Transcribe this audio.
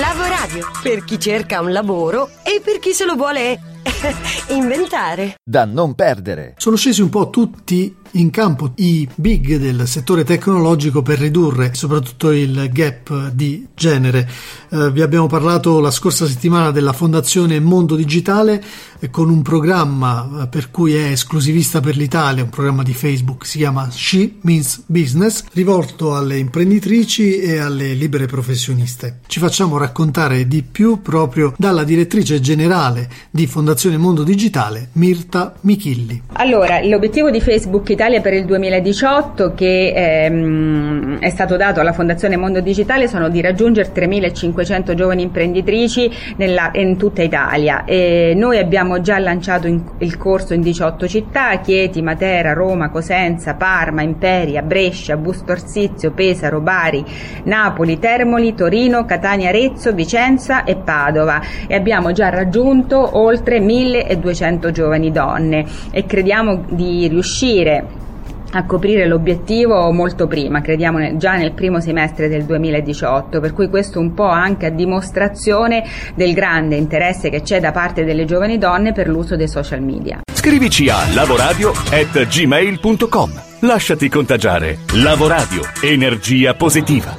Lavoradio, per chi cerca un lavoro e per chi se lo vuole inventare. Da non perdere. Sono scesi un po' tutti in campo i big del settore tecnologico per ridurre soprattutto il gap di genere. Eh, vi abbiamo parlato la scorsa settimana della Fondazione Mondo Digitale eh, con un programma eh, per cui è esclusivista per l'Italia, un programma di Facebook, si chiama She Means Business, rivolto alle imprenditrici e alle libere professioniste. Ci facciamo raccontare di più proprio dalla direttrice generale di Fondazione Mondo Digitale, Mirta Michilli. Allora, l'obiettivo di Facebook Italia Italia per il 2018 che ehm, è stato dato alla Fondazione Mondo Digitale sono di raggiungere 3.500 giovani imprenditrici nella, in tutta Italia. E noi abbiamo già lanciato in, il corso in 18 città, Chieti, Matera, Roma, Cosenza, Parma, Imperia, Brescia, Busto Arsizio, Pesaro, Bari, Napoli, Termoli, Torino, Catania, Arezzo, Vicenza e Padova e abbiamo già raggiunto oltre 1.200 giovani donne e crediamo di riuscire a coprire l'obiettivo molto prima, crediamo già nel primo semestre del 2018, per cui questo un po' anche a dimostrazione del grande interesse che c'è da parte delle giovani donne per l'uso dei social media. Scrivici a lavoradio@gmail.com. Lasciati contagiare. Lavoradio, energia positiva.